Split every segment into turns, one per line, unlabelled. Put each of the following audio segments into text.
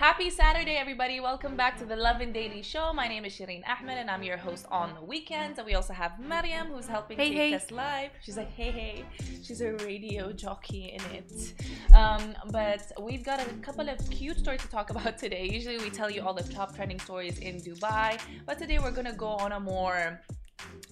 Happy Saturday, everybody. Welcome back to the Lovin Daily Show. My name is Shireen Ahmed, and I'm your host on the weekends. And we also have Mariam, who's helping
hey,
take
hey.
us live. She's like, hey, hey. She's a radio jockey in it. Um, but we've got a couple of cute stories to talk about today. Usually we tell you all the top trending stories in Dubai, but today we're going to go on a more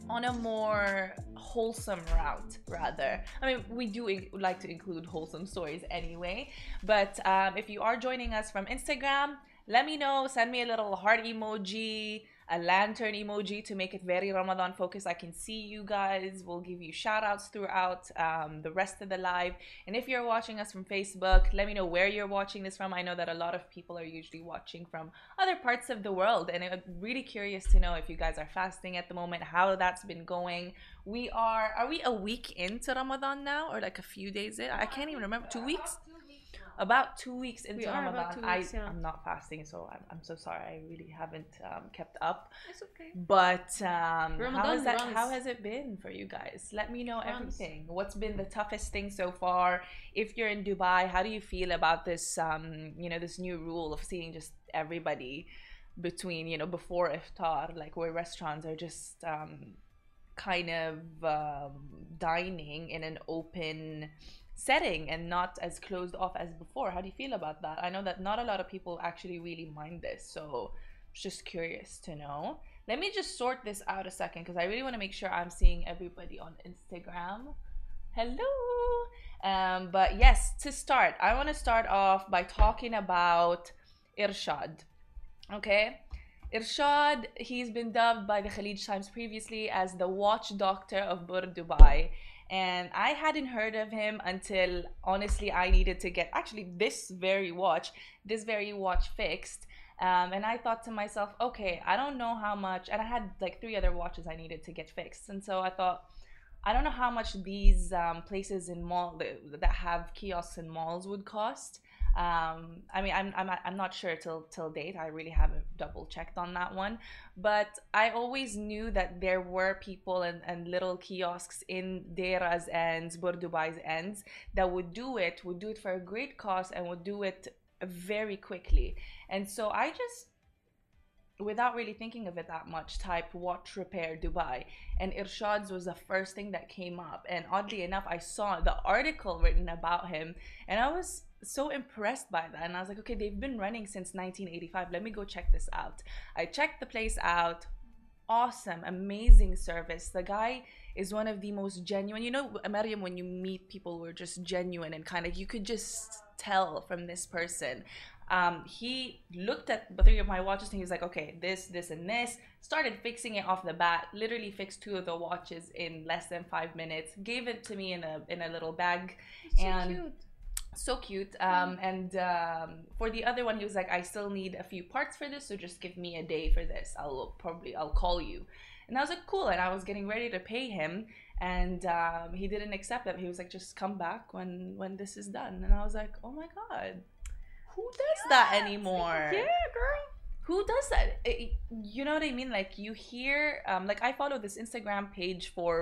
on a more wholesome route rather. I mean we do like to include wholesome stories anyway but um, if you are joining us from instagram let me know. Send me a little heart emoji a lantern emoji to make it very ramadan focused. I can see you guys. We'll give you shout outs throughout um, the rest of the live. And if you're watching us from facebook let me know where you're watching this from. I know that a lot of people are usually watching from other parts of the world. And i'm really curious to know if you guys are fasting at the moment how that's been going. We are are we a week into ramadan now or like a few days in? I can't even remember. Two weeks about two weeks into
We
Ramadan.
two weeks,
I,
yeah.
I'm not fasting, so I'm, I'm so sorry. I really haven't um, kept up.
It's okay.
But um, how has that?
runs.
How has it been for you guys? Let me know
Runs.
everything. What's been the toughest thing so far? If you're in Dubai, how do you feel about this? Um, you know, this new rule of seeing just everybody between you know before iftar, like where restaurants are just um, kind of um, dining in an open setting and not as closed off as before. How do you feel about that? I know that not a lot of people actually really mind this, so just curious to know. Let me just sort this out a second because I really want to make sure I'm seeing everybody on Instagram. Hello. Um, but yes, to start, I want to start off by talking about Irshad. Okay. Irshad, he's been dubbed by the Khaleej Times previously as the watch doctor of Bur Dubai. And I hadn't heard of him until honestly I needed to get actually this very watch, this very watch fixed. Um, and I thought to myself, okay, I don't know how much, and I had like three other watches I needed to get fixed. And so I thought, I don't know how much these um, places in mall that have kiosks in malls would cost. Um, I mean, I'm, I'm I'm not sure till till date. I really haven't double checked on that one, but I always knew that there were people and, and little kiosks in Deira's ends, Bur Dubai's ends that would do it, would do it for a great cost, and would do it very quickly. And so I just without really thinking of it that much type watch repair dubai? And irshad's was the first thing that came up. And oddly enough i saw the article written about him and i was so impressed by that. And i was like okay they've been running since 1985 let me go check this out. I checked the place out. Awesome amazing service. The guy is one of the most genuine you know mariam when you meet people who are just genuine and kind of you could just tell from this person um, he looked at the three of my watches and he was like, okay, this, this, and this. Started fixing it off the bat. Literally fixed two of the watches in less than five minutes. Gave it to me in a in a little bag,
so
and
cute.
so cute. Um, and um, for the other one, he was like, I still need a few parts for this, so just give me a day for this. I'll probably I'll call you. And I was like, cool. And I was getting ready to pay him, and um, he didn't accept that. He was like, just come back when when this is done. And I was like, oh my god, who does that anymore?
Yeah, girl.
who does that It- you know what i mean like you hear um like i follow this instagram page for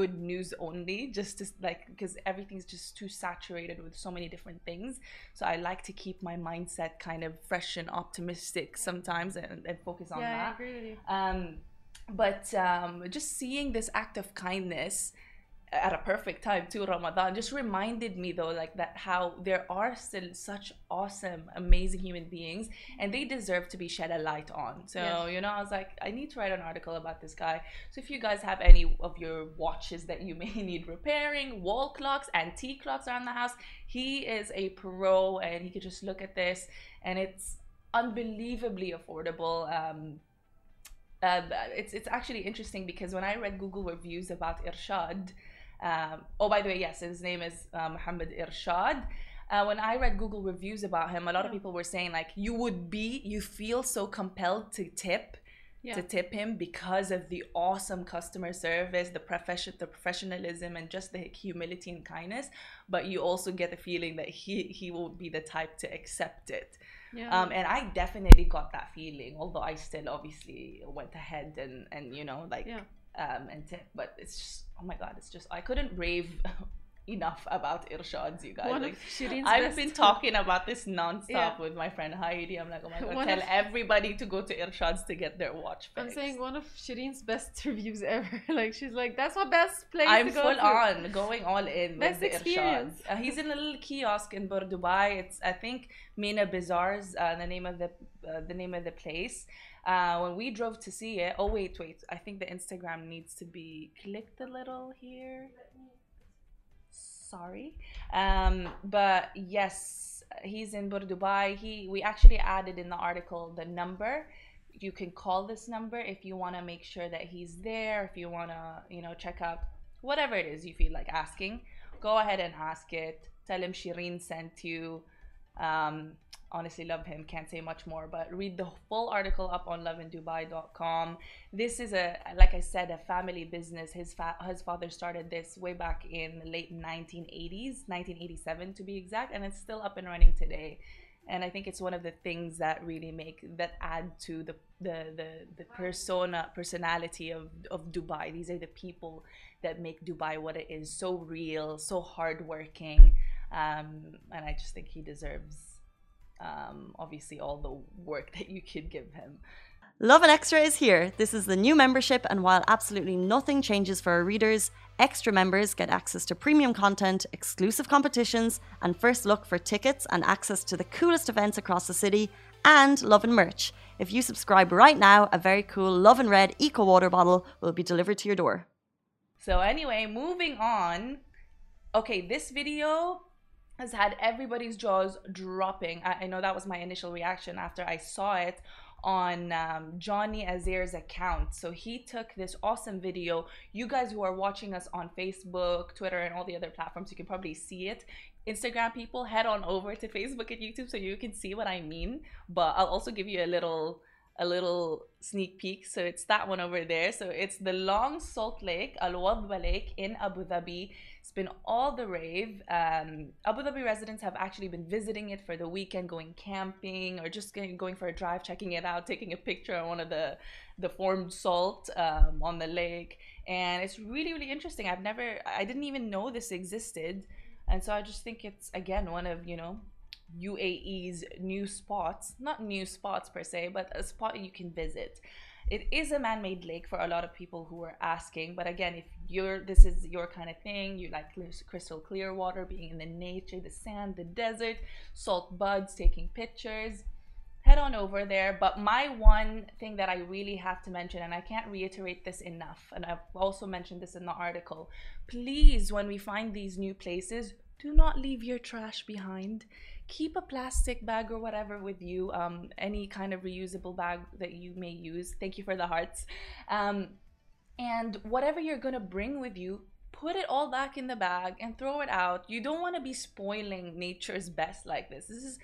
good news only just to like because everything's just too saturated with so many different things so i like to keep my mindset kind of fresh and optimistic sometimes and, and focus on
yeah, I
that
agree with you.
um but um just seeing this act of kindness at a perfect time too ramadan just reminded me though like that how there are still such awesome amazing human beings and they deserve to be shed a light on. So
Yes.
you know i was like i need to write an article about this guy. So if you guys have any of your watches that you may need repairing wall clocks antique clocks around the house he is a pro and he could just look at this and it's unbelievably affordable. Um uh, it's it's actually interesting because when I read Google reviews about Irshad, um, oh by the way, yes, his name is uh, Muhammad Irshad. Uh, when I read Google reviews about him, a lot of people were saying like you would be, you feel so compelled to tip,
Yeah.
to tip him because of the awesome customer service, the profession, the professionalism, and just the humility and kindness. But you also get the feeling that he he won't be the type to accept it. Yeah. Um, and I definitely got that feeling, although I still obviously went ahead and, and you know, like, yeah. Um, and tip. But it's just, oh my God, it's just, I couldn't rave enough about Irshads, you guys. One like, I've been talking about this nonstop yeah. with my friend Heidi. I'm like, oh my god, one tell of, everybody to go to Irshads to get their watch fixed.
I'm saying one of Shireen's best reviews ever. like she's like, that's my best place.
I'm full to. on going all in best with the. Irshads. Uh, he's in a little kiosk in Bur Dubai. It's I think Mina Bazaars, uh, the name of the uh, the name of the place. Uh, when we drove to see it, oh wait, wait, I think the Instagram needs to be clicked a little here sorry. Um, but yes, he's in Bur Dubai. He we actually added in the article the number. You can call this number if you want to make sure that he's there. If you want to, you know, check up whatever it is you feel like asking. Go ahead and ask it. Tell him Shireen sent you. Um, honestly love him can't say much more but read the full article up on lovindubai.com this is a like i said a family business. His fa- his father started this way back in the late 1980s 1987 to be exact and it's still up and running today. And i think it's one of the things that really make that add to the the the, the persona personality of of dubai. These are the people that make dubai what it is so real so hardworking um, and i just think he deserves um, obviously all the work that you could give him.
Lovin Extra is here. This is the new membership, and while absolutely nothing changes for our readers, extra members get access to premium content, exclusive competitions, and first look for tickets and access to the coolest events across the city, and Lovin merch. If you subscribe right now, a very cool Lovin Red Eco Water bottle will be delivered to your door.
So, anyway, moving on. Okay, this video has had everybody's jaws dropping. I, I, know that was my initial reaction after I saw it on um, Johnny Azir's account. So he took this awesome video. You guys who are watching us on Facebook, Twitter, and all the other platforms, you can probably see it. Instagram people, head on over to Facebook and YouTube so you can see what I mean. But I'll also give you a little a little sneak peek. So it's that one over there. So it's the Long Salt Lake, Al Wathba Lake in Abu Dhabi. It's been all the rave. Um, Abu Dhabi residents have actually been visiting it for the weekend, going camping or just going for a drive, checking it out, taking a picture on one of the the formed salt um, on the lake, and it's really really interesting. I've never, I didn't even know this existed, and so I just think it's again one of you know UAE's new spots, not new spots per se, but a spot you can visit. It is a man-made lake for a lot of people who are asking, but again, if you're this is your kind of thing, you like crystal clear water, being in the nature, the sand, the desert, salt buds, taking pictures, head on over there. But my one thing that I really have to mention, and I can't reiterate this enough, and I've also mentioned this in the article, please, when we find these new places, do not leave your trash behind. Keep a plastic bag or whatever with you um, any kind of reusable bag that you may use. Thank you for the hearts. Um, and whatever you're gonna bring with you put it all back in the bag and throw it out. You don't want to be spoiling nature's best like this. This is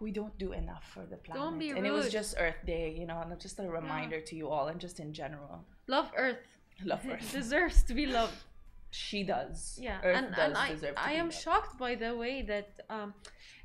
we don't do enough for the planet don't be rude. and it was just earth day you know and just a reminder yeah. to you all and just in general.
Love earth.
Love earth.
Deserves to be loved
she does.
Yeah, Earth and, does and I, I am shocked by the way that um,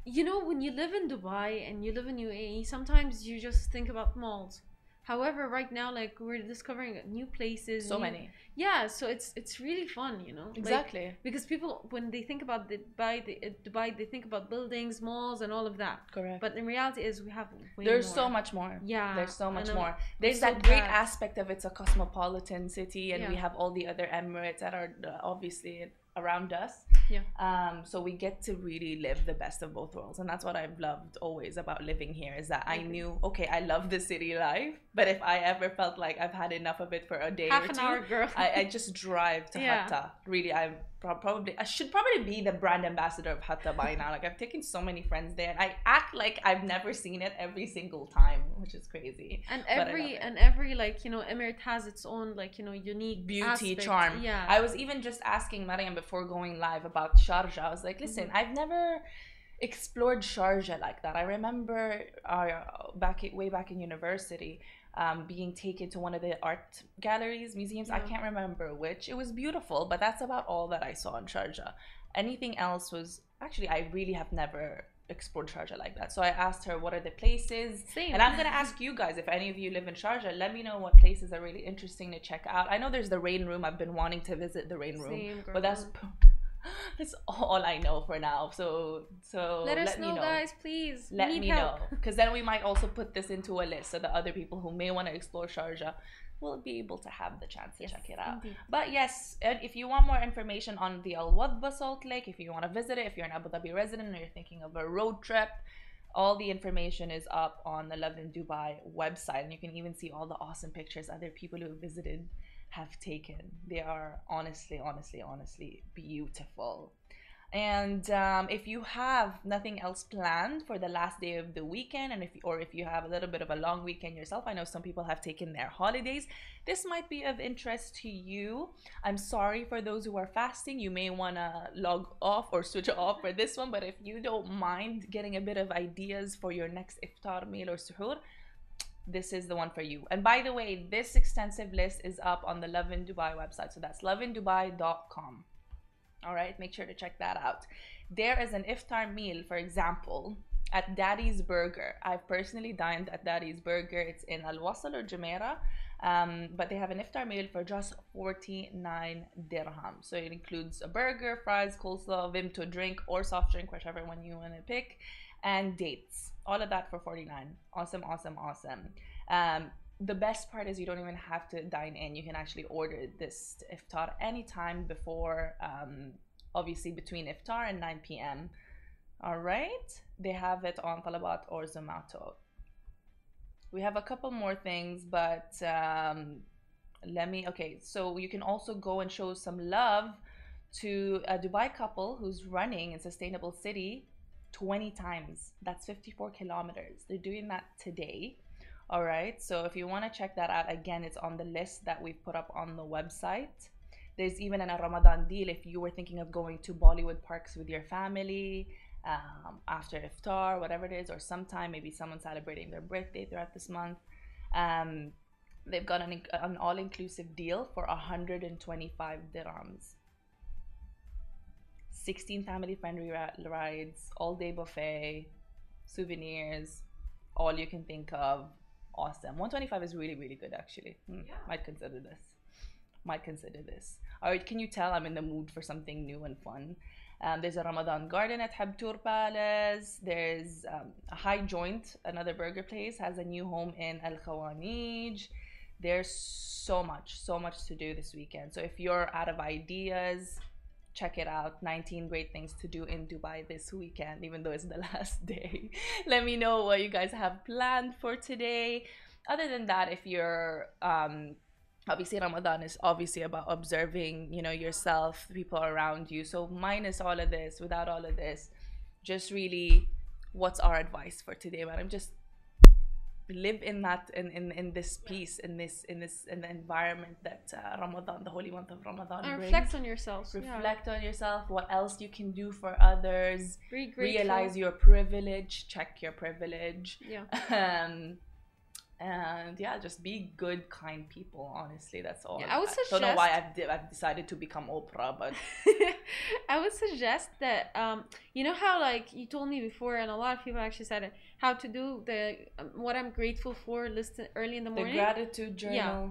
you know when you live in Dubai and you live in UAE, sometimes you just think about malls. However, right now, like we're discovering new places.
So
new,
many.
Yeah, so it's it's really fun, you know.
Exactly.
Like, because people, when they think about Dubai, they, uh, Dubai, they think about buildings, malls, and all of that.
Correct.
But in reality, is we have
there's
more.
so much more.
Yeah.
There's so much more. There's that great aspect of it's a cosmopolitan city, and yeah. we have all the other Emirates that are uh, obviously around us.
Yeah.
Um, so we get to really live the best of both worlds. And that's what I've loved always about living here is that I knew, okay, I love the city life, but if I ever felt like I've had enough of it for a day
Half
or
two,
hour,
girl.
I, I just drive to yeah. Hatta. Really, I'm probably I should probably be the brand ambassador of Hatta by now. Like I've taken so many friends there, and I act like I've never seen it every single time, which is crazy.
And every and every like you know emirate has its own like you know unique
beauty
aspect.
charm.
Yeah.
I was even just asking Mariam before going live about Sharjah. I was like, listen, mm-hmm. I've never explored Sharjah like that. I remember uh, back way back in university um, being taken to one of the art galleries, museums. Yeah. I can't remember which. It was beautiful, but that's about all that I saw in Sharjah. Anything else was actually I really have never explored Sharjah like that. So I asked her what are the places, Same. and I'm gonna ask you guys if any of you live in Sharjah. Let me know what places are really interesting to check out. I know there's the Rain Room. I've been wanting to visit the Rain Room, Same, but that's that's all I know for now. So so
let, let us know, know, guys, please.
Let me help. know because then we might also put this into a list so that other people who may want to explore Sharjah will be able to have the chance to yes, check it out. Indeed. But yes, if you want more information on the Al Wathba Salt Lake, if you want to visit it, if you're an Abu Dhabi resident or you're thinking of a road trip, all the information is up on the Lovin Dubai website, and you can even see all the awesome pictures other people who have visited have taken. They are honestly, honestly, honestly beautiful. And um, if you have nothing else planned for the last day of the weekend, and if or if you have a little bit of a long weekend yourself, I know some people have taken their holidays. This might be of interest to you. I'm sorry for those who are fasting. You may want to log off or switch off for this one, but if you don't mind getting a bit of ideas for your next iftar meal or suhoor, this is the one for you. And by the way, this extensive list is up on the Lovin Dubai website. So that's lovindubai.com. All right, make sure to check that out. There is an iftar meal, for example, at Daddy's Burger. I've personally dined at Daddy's Burger. It's in Al Wasl or Jumeirah. Um, but they have an iftar meal for just 49 dirham. So it includes a burger, fries, coleslaw, vimto drink, or soft drink, whichever one you want to pick, and dates. All of that for 49. Awesome, awesome, awesome. Um, the best part is you don't even have to dine in. You can actually order this iftar anytime before, um, obviously between iftar and 9 p.m. All right, they have it on Talabat or Zomato. We have a couple more things, but um, let me. Okay, so you can also go and show some love to a Dubai couple who's running in Sustainable City 20 times. That's 54 kilometers. They're doing that today all right, so if you want to check that out, again, it's on the list that we've put up on the website. There's even an, Ramadan deal if you were thinking of going to Bollywood parks with your family um, after iftar, whatever it is, or sometime maybe someone celebrating their birthday throughout this month. Um, they've got an, an all inclusive deal for 125 dirhams. 16 family friendly rides, all day buffet, souvenirs, all you can think of awesome. 125 is really, really good actually. Hmm. Yeah. Might consider this. Might consider this. All right, can you tell I'm in the mood for something new and fun? Um, there's a Ramadan garden at Habtoor Palace. There's um, a High Joint, another burger place, has a new home in Al Khawanij. There's so much, so much to do this weekend. So if you're out of ideas, check it out 19 great things to do in dubai this weekend even though it's the last day let me know what you guys have planned for today other than that if you're um, obviously ramadan is obviously about observing you know yourself the people around you. So minus all of this without all of this just really what's our advice for today man? I'm just live in that in, in, in this peace in this in this in the environment that uh, Ramadan the holy month of Ramadan
and reflect on yourself
reflect yeah. on yourself what else you can do for others. Realize your privilege check your privilege.
Yeah.
Um, and yeah just be good kind people honestly that's all.
Yeah, i would suggest
I don't know why I've, I've decided to become oprah but
i would suggest that um you know how like you told me before and a lot of people actually said it how to do the um, what i'm grateful for listen early in the morning?
the gratitude journal. Yeah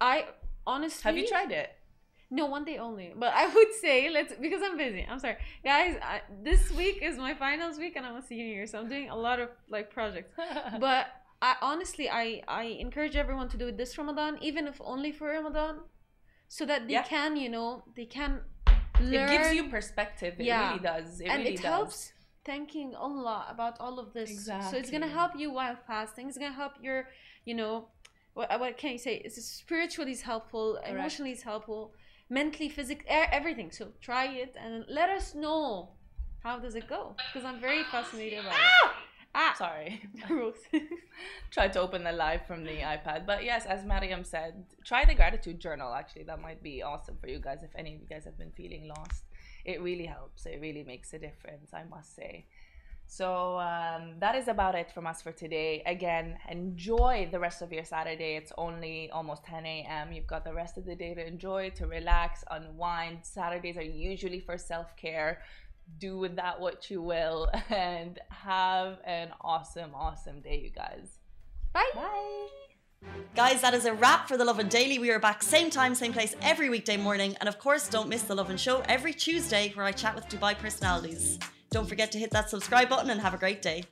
i honestly
have you tried it?
No one day only but i would say let's because i'm busy i'm sorry. Guys I, this week is my finals week and i'm a senior so i'm doing a lot of like projects. But I honestly I I encourage everyone to do it this Ramadan, even if only for Ramadan, so that they yeah. can you know they can learn.
It gives you perspective. It yeah. really does. It
and
really
it
does.
helps thanking Allah about all of this. Exactly. So it's gonna help you while fasting. It's gonna help your you know what what can you say? It's spiritually is helpful, Correct. emotionally is helpful, mentally, physically, everything. So try it and let us know how does it go because I'm very fascinated by it.
Ah! Ah, sorry. Tried to open the live from the iPad. But yes, as Mariam said, try the gratitude journal. Actually, that might be awesome for you guys if any of you guys have been feeling lost. It really helps. It really makes a difference, I must say. So um, that is about it from us for today. Again, enjoy the rest of your Saturday. It's only almost 10 a.m. You've got the rest of the day to enjoy, to relax, unwind. Saturdays are usually for self care do with that what you will and have an awesome, awesome day, you guys.
Bye.
Bye.
Guys, that is a wrap for the Lovin Daily. We are back same time, same place every weekday morning. And of course, don't miss the Lovin Show every Tuesday where I chat with Dubai personalities. Don't forget to hit that subscribe button and have a great day.